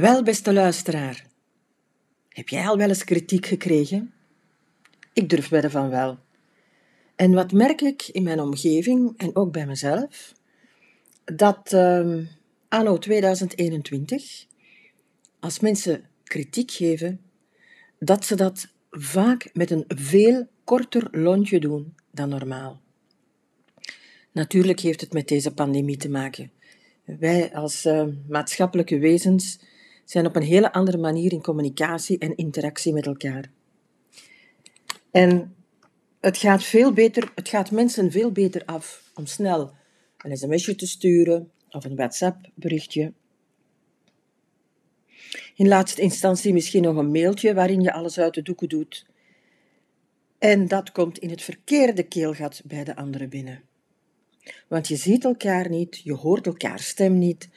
Wel, beste luisteraar, heb jij al wel eens kritiek gekregen? Ik durf wedden van wel. En wat merk ik in mijn omgeving en ook bij mezelf? Dat uh, anno 2021, als mensen kritiek geven, dat ze dat vaak met een veel korter lontje doen dan normaal. Natuurlijk heeft het met deze pandemie te maken. Wij als uh, maatschappelijke wezens zijn op een hele andere manier in communicatie en interactie met elkaar. En het gaat, veel beter, het gaat mensen veel beter af om snel een sms'je te sturen of een WhatsApp-berichtje. In laatste instantie misschien nog een mailtje waarin je alles uit de doeken doet. En dat komt in het verkeerde keelgat bij de anderen binnen. Want je ziet elkaar niet, je hoort elkaar stem niet,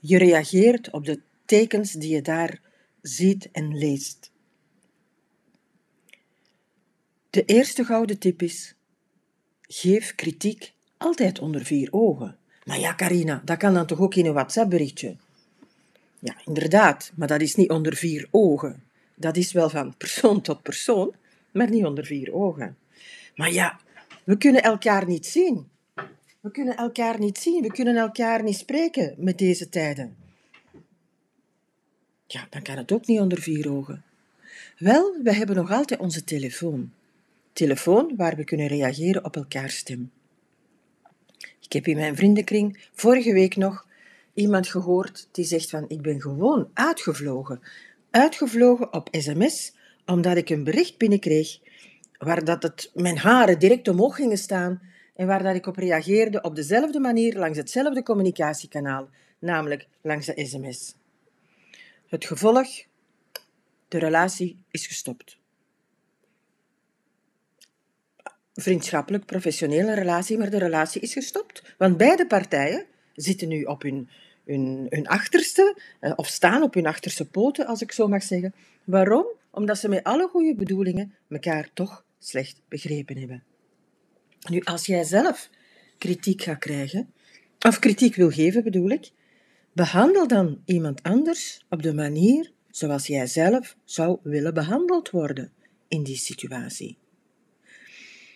je reageert op de tekens die je daar ziet en leest. De eerste gouden tip is: geef kritiek altijd onder vier ogen. Maar ja, Carina, dat kan dan toch ook in een WhatsApp-berichtje? Ja, inderdaad, maar dat is niet onder vier ogen. Dat is wel van persoon tot persoon, maar niet onder vier ogen. Maar ja, we kunnen elkaar niet zien. We kunnen elkaar niet zien, we kunnen elkaar niet spreken met deze tijden. Ja, dan kan het ook niet onder vier ogen. Wel, we hebben nog altijd onze telefoon. Telefoon waar we kunnen reageren op elkaars stem. Ik heb in mijn vriendenkring vorige week nog iemand gehoord die zegt van ik ben gewoon uitgevlogen. Uitgevlogen op sms omdat ik een bericht binnenkreeg waar dat het, mijn haren direct omhoog gingen staan en waar dat ik op reageerde op dezelfde manier langs hetzelfde communicatiekanaal, namelijk langs de sms. Het gevolg? De relatie is gestopt. Vriendschappelijk, professionele relatie, maar de relatie is gestopt. Want beide partijen zitten nu op hun, hun, hun achterste, eh, of staan op hun achterste poten, als ik zo mag zeggen. Waarom? Omdat ze met alle goede bedoelingen elkaar toch slecht begrepen hebben. Nu, als jij zelf kritiek gaat krijgen, of kritiek wil geven bedoel ik, Behandel dan iemand anders op de manier zoals jij zelf zou willen behandeld worden in die situatie.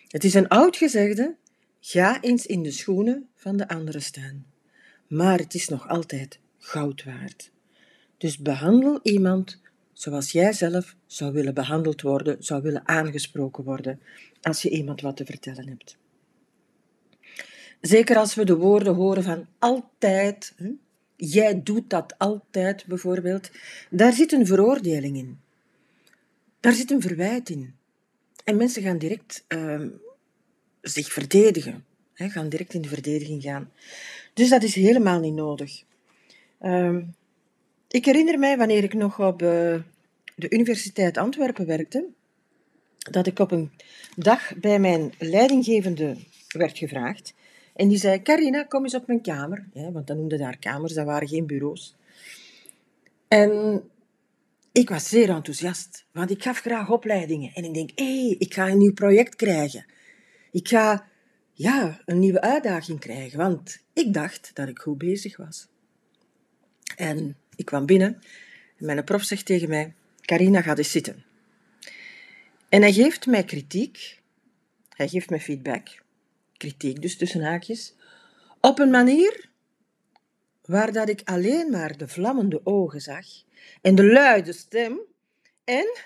Het is een oud gezegde: ga eens in de schoenen van de andere staan. Maar het is nog altijd goud waard. Dus behandel iemand zoals jij zelf zou willen behandeld worden, zou willen aangesproken worden als je iemand wat te vertellen hebt. Zeker als we de woorden horen van altijd, jij doet dat altijd bijvoorbeeld, daar zit een veroordeling in. Daar zit een verwijt in. En mensen gaan direct uh, zich verdedigen, hè, gaan direct in de verdediging gaan. Dus dat is helemaal niet nodig. Uh, ik herinner mij wanneer ik nog op uh, de Universiteit Antwerpen werkte, dat ik op een dag bij mijn leidinggevende werd gevraagd en die zei, Carina, kom eens op mijn kamer. Ja, want dan noemde daar kamers, dat waren geen bureaus. En ik was zeer enthousiast, want ik gaf graag opleidingen. En ik denk, hé, hey, ik ga een nieuw project krijgen. Ik ga ja, een nieuwe uitdaging krijgen, want ik dacht dat ik goed bezig was. En ik kwam binnen en mijn prof zegt tegen mij, Carina, ga eens zitten. En hij geeft mij kritiek, hij geeft mij feedback kritiek dus tussen haakjes, op een manier waar dat ik alleen maar de vlammende ogen zag en de luide stem en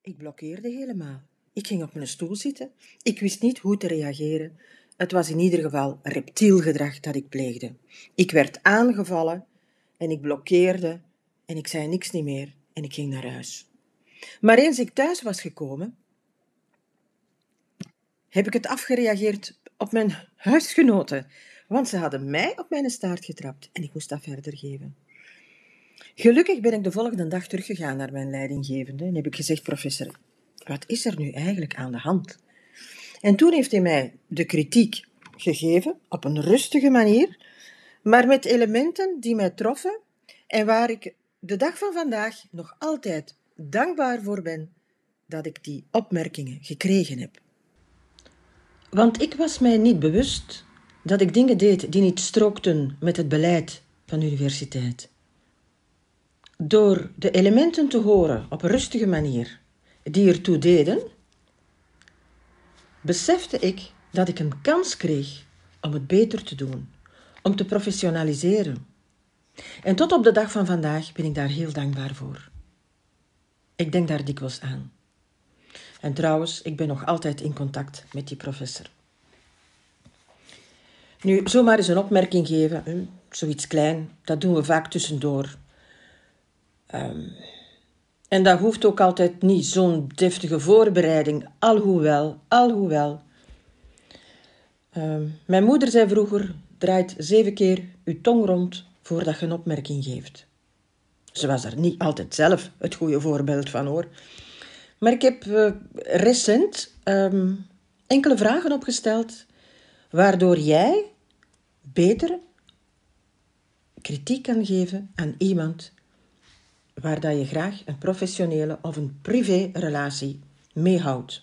ik blokkeerde helemaal. Ik ging op mijn stoel zitten. Ik wist niet hoe te reageren. Het was in ieder geval reptielgedrag dat ik pleegde. Ik werd aangevallen en ik blokkeerde en ik zei niks niet meer en ik ging naar huis. Maar eens ik thuis was gekomen, heb ik het afgereageerd op mijn huisgenoten, want ze hadden mij op mijn staart getrapt en ik moest dat verder geven. Gelukkig ben ik de volgende dag teruggegaan naar mijn leidinggevende en heb ik gezegd, professor, wat is er nu eigenlijk aan de hand? En toen heeft hij mij de kritiek gegeven op een rustige manier, maar met elementen die mij troffen en waar ik de dag van vandaag nog altijd dankbaar voor ben dat ik die opmerkingen gekregen heb. Want ik was mij niet bewust dat ik dingen deed die niet strookten met het beleid van de universiteit. door de elementen te horen op een rustige manier die ertoe deden, besefte ik dat ik een kans kreeg om het beter te doen, om te professionaliseren. En tot op de dag van vandaag ben ik daar heel dankbaar voor. Ik denk daar dikwijls aan. En trouwens, ik ben nog altijd in contact met die professor. Nu, zomaar eens een opmerking geven, zoiets klein, dat doen we vaak tussendoor. Um, en dat hoeft ook altijd niet zo'n deftige voorbereiding, alhoewel, alhoewel. Um, mijn moeder zei vroeger, draait zeven keer uw tong rond voordat je een opmerking geeft. Ze was er niet altijd zelf het goede voorbeeld van hoor. Maar ik heb uh, recent um, enkele vragen opgesteld, waardoor jij beter kritiek kan geven aan iemand waar dat je graag een professionele of een privé-relatie mee houdt.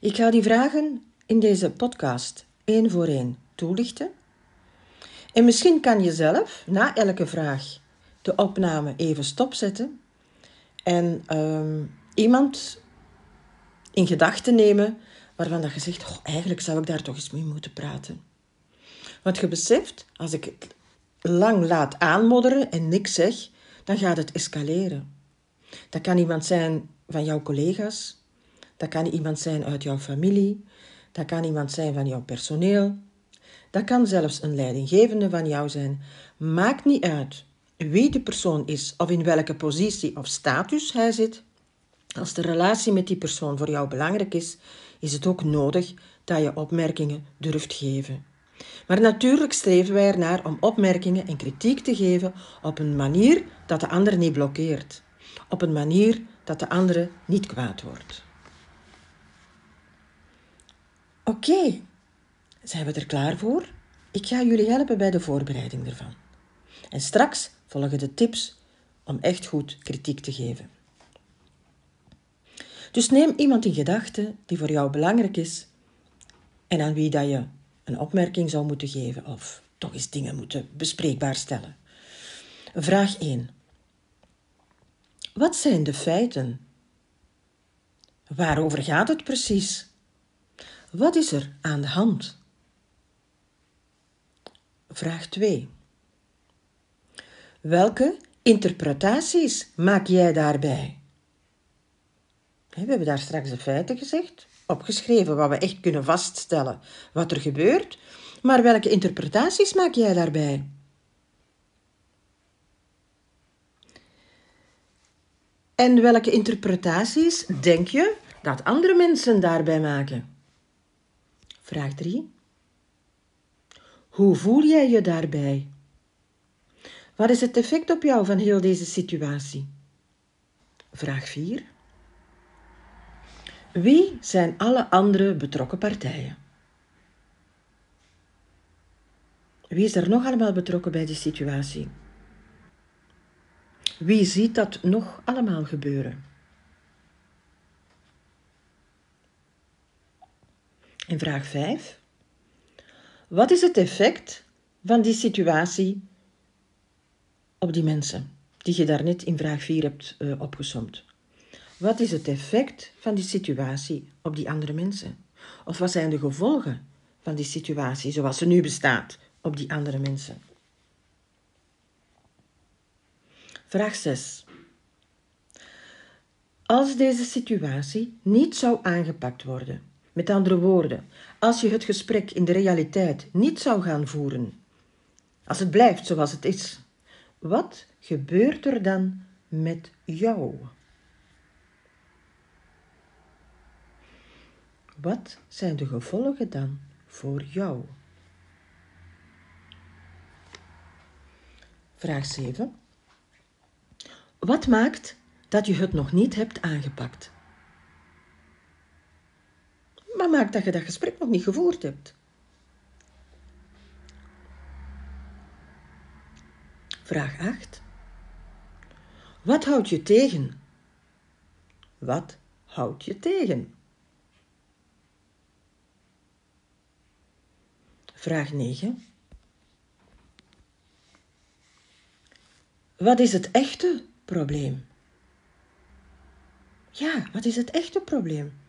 Ik ga die vragen in deze podcast één voor één toelichten. En misschien kan je zelf na elke vraag de opname even stopzetten en um, iemand in gedachten nemen waarvan dat je zegt, oh, eigenlijk zou ik daar toch eens mee moeten praten. Want je beseft, als ik het lang laat aanmodderen en niks zeg, dan gaat het escaleren. Dat kan iemand zijn van jouw collega's, dat kan iemand zijn uit jouw familie, dat kan iemand zijn van jouw personeel, dat kan zelfs een leidinggevende van jou zijn. Maakt niet uit wie de persoon is of in welke positie of status hij zit. Als de relatie met die persoon voor jou belangrijk is, is het ook nodig dat je opmerkingen durft geven. Maar natuurlijk streven wij ernaar om opmerkingen en kritiek te geven op een manier dat de ander niet blokkeert. Op een manier dat de andere niet kwaad wordt. Oké, zijn we er klaar voor? Ik ga jullie helpen bij de voorbereiding ervan. En straks volgen de tips om echt goed kritiek te geven. Dus neem iemand in gedachten die voor jou belangrijk is en aan wie dat je een opmerking zou moeten geven of toch eens dingen moeten bespreekbaar stellen. Vraag 1. Wat zijn de feiten? Waarover gaat het precies? Wat is er aan de hand? Vraag 2. Welke interpretaties maak jij daarbij? We hebben daar straks de feiten gezegd opgeschreven wat we echt kunnen vaststellen wat er gebeurt, maar welke interpretaties maak jij daarbij? En welke interpretaties denk je dat andere mensen daarbij maken? Vraag 3. Hoe voel jij je daarbij? Wat is het effect op jou van heel deze situatie? Vraag 4. Wie zijn alle andere betrokken partijen? Wie is er nog allemaal betrokken bij die situatie? Wie ziet dat nog allemaal gebeuren? En vraag 5. Wat is het effect van die situatie op die mensen die je daarnet in vraag 4 hebt uh, opgesomd? Wat is het effect van die situatie op die andere mensen? Of wat zijn de gevolgen van die situatie zoals ze nu bestaat op die andere mensen? Vraag 6. Als deze situatie niet zou aangepakt worden, met andere woorden, als je het gesprek in de realiteit niet zou gaan voeren, als het blijft zoals het is, wat gebeurt er dan met jou? Wat zijn de gevolgen dan voor jou? Vraag 7. Wat maakt dat je het nog niet hebt aangepakt? Wat maakt dat je dat gesprek nog niet gevoerd hebt? Vraag 8. Wat houdt je tegen? Wat houdt je tegen? Vraag 9. wat is het echte probleem? Ja, wat is het echte probleem?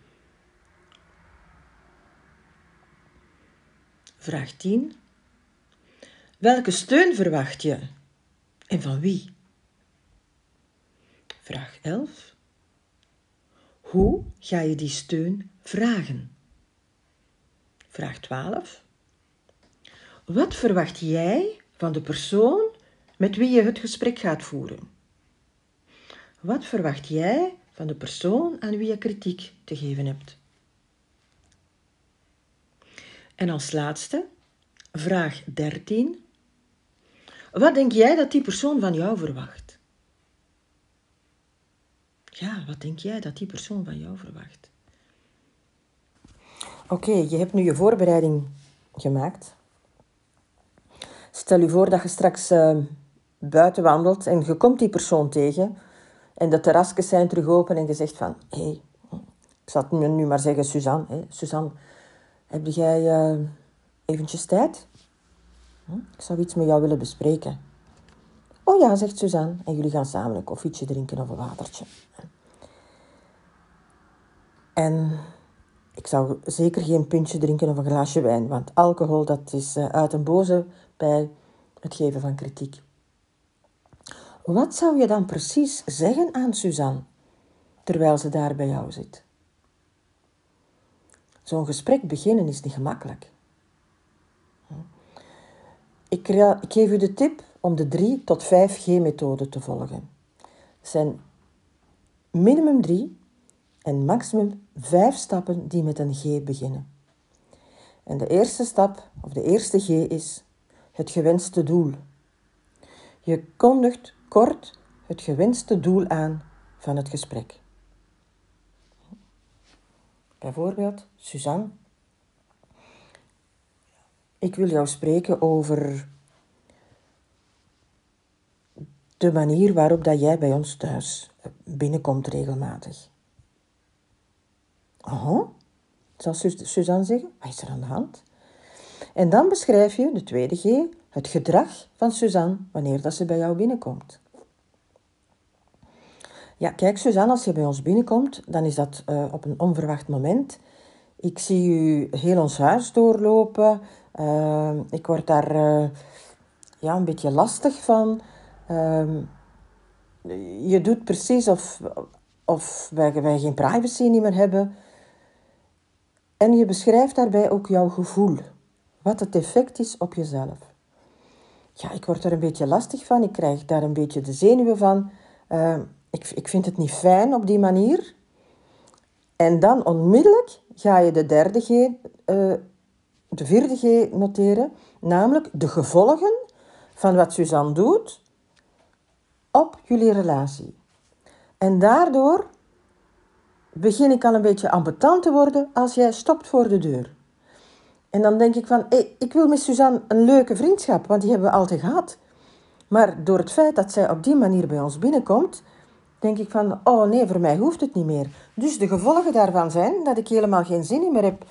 Vraag 10. Welke steun verwacht je en van wie? Vraag 11. Hoe ga je die steun vragen? Vraag 12. Wat verwacht jij van de persoon met wie je het gesprek gaat voeren? Wat verwacht jij van de persoon aan wie je kritiek te geven hebt? En als laatste, vraag 13. Wat denk jij dat die persoon van jou verwacht? Ja, wat denk jij dat die persoon van jou verwacht? Oké, je hebt nu je voorbereiding gemaakt. Stel je voor dat je straks uh, buiten wandelt en je komt die persoon tegen en de terrasjes zijn terug open en je zegt van, hé, hey, ik zal het nu maar zeggen, Suzanne, Suzanne, heb jij uh, eventjes tijd? Hm? Ik zou iets met jou willen bespreken. Oh ja, zegt Suzanne. En jullie gaan samen een koffietje drinken of een watertje. En ik zou zeker geen puntje drinken of een glaasje wijn, want alcohol dat is eh, uit een boze bij het geven van kritiek. Wat zou je dan precies zeggen aan Suzanne terwijl ze daar bij jou zit? Zo'n gesprek beginnen is niet gemakkelijk. Ik, geef u de tip om de 3 tot 5 G-methode te volgen. Het zijn minimum 3 en maximum 5 stappen die met een G beginnen. En de eerste stap, of de eerste G, is het gewenste doel. Je kondigt kort het gewenste doel aan van het gesprek. Bijvoorbeeld, Suzanne, ik wil jou spreken over de manier waarop dat jij bij ons thuis binnenkomt regelmatig. Oh, zal Suzanne zeggen, wat is er aan de hand? En dan beschrijf je, de tweede G, het gedrag van Suzanne wanneer dat ze bij jou binnenkomt. Ja, kijk Suzanne, als je bij ons binnenkomt, dan is dat uh, op een onverwacht moment. Ik zie u heel ons huis doorlopen. Uh, ik word daar uh, ja, een beetje lastig van. Ehm, je doet precies of, of wij, wij geen privacy niet meer hebben. En je beschrijft daarbij ook jouw gevoel. Wat het effect is op jezelf. Ja, ik word er een beetje lastig van. Ik krijg daar een beetje de zenuwen van. Uh, ik, ik vind het niet fijn op die manier. En dan onmiddellijk ga je de derde G, uh, de vierde G noteren, namelijk de gevolgen van wat Suzanne doet op jullie relatie. En daardoor begin ik al een beetje ambetant te worden als jij stopt voor de deur. En dan denk ik van, ik wil met Suzanne een leuke vriendschap, want die hebben we altijd gehad. Maar door het feit dat zij op die manier bij ons binnenkomt, denk ik van, oh nee, voor mij hoeft het niet meer. Dus de gevolgen daarvan zijn dat ik helemaal geen zin meer heb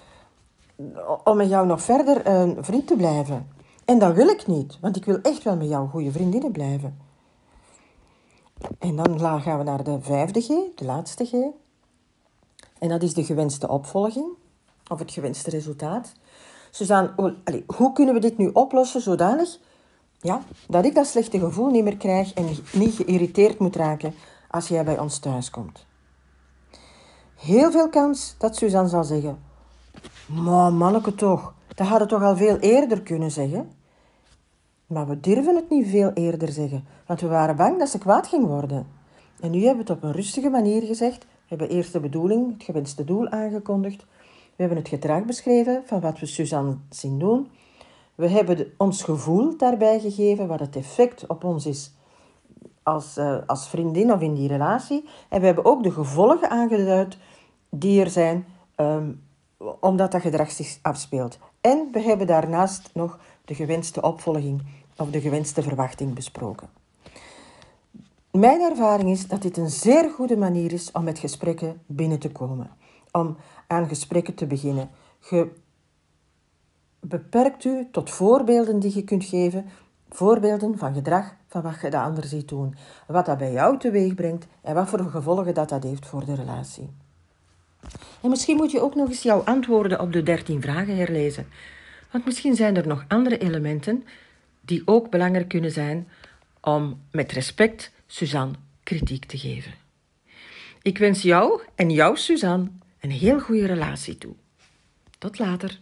om met jou nog verder een vriend te blijven. En dat wil ik niet, want ik wil echt wel met jou goede vriendinnen blijven. En dan gaan we naar de vijfde G, de laatste G. En dat is de gewenste opvolging, of het gewenste resultaat. Suzanne, hoe kunnen we dit nu oplossen zodanig ja, dat ik dat slechte gevoel niet meer krijg en niet geïrriteerd moet raken als jij bij ons thuis komt. Heel veel kans dat Suzanne zal zeggen: Maar manneke toch, dat hadden toch al veel eerder kunnen zeggen. Maar we durven het niet veel eerder zeggen, want we waren bang dat ze kwaad ging worden. En nu hebben we het op een rustige manier gezegd. We hebben eerst de bedoeling, het gewenste doel aangekondigd. We hebben het gedrag beschreven van wat we Suzanne zien doen. We hebben ons gevoel daarbij gegeven, wat het effect op ons is als, uh, als vriendin of in die relatie. En we hebben ook de gevolgen aangeduid die er zijn um, omdat dat gedrag zich afspeelt. En we hebben daarnaast nog de gewenste opvolging of de gewenste verwachting besproken. Mijn ervaring is dat dit een zeer goede manier is om met gesprekken binnen te komen. Om aan gesprekken te beginnen. Je beperkt u tot voorbeelden die je kunt geven Voorbeelden van gedrag van wat je de ander ziet doen, wat dat bij jou teweeg brengt en wat voor gevolgen dat dat heeft voor de relatie. En misschien moet je ook nog eens jouw antwoorden op de 13 vragen herlezen. Want misschien zijn er nog andere elementen die ook belangrijk kunnen zijn om met respect Suzanne kritiek te geven. Ik wens jou en jouw Suzanne een heel goede relatie toe. Tot later.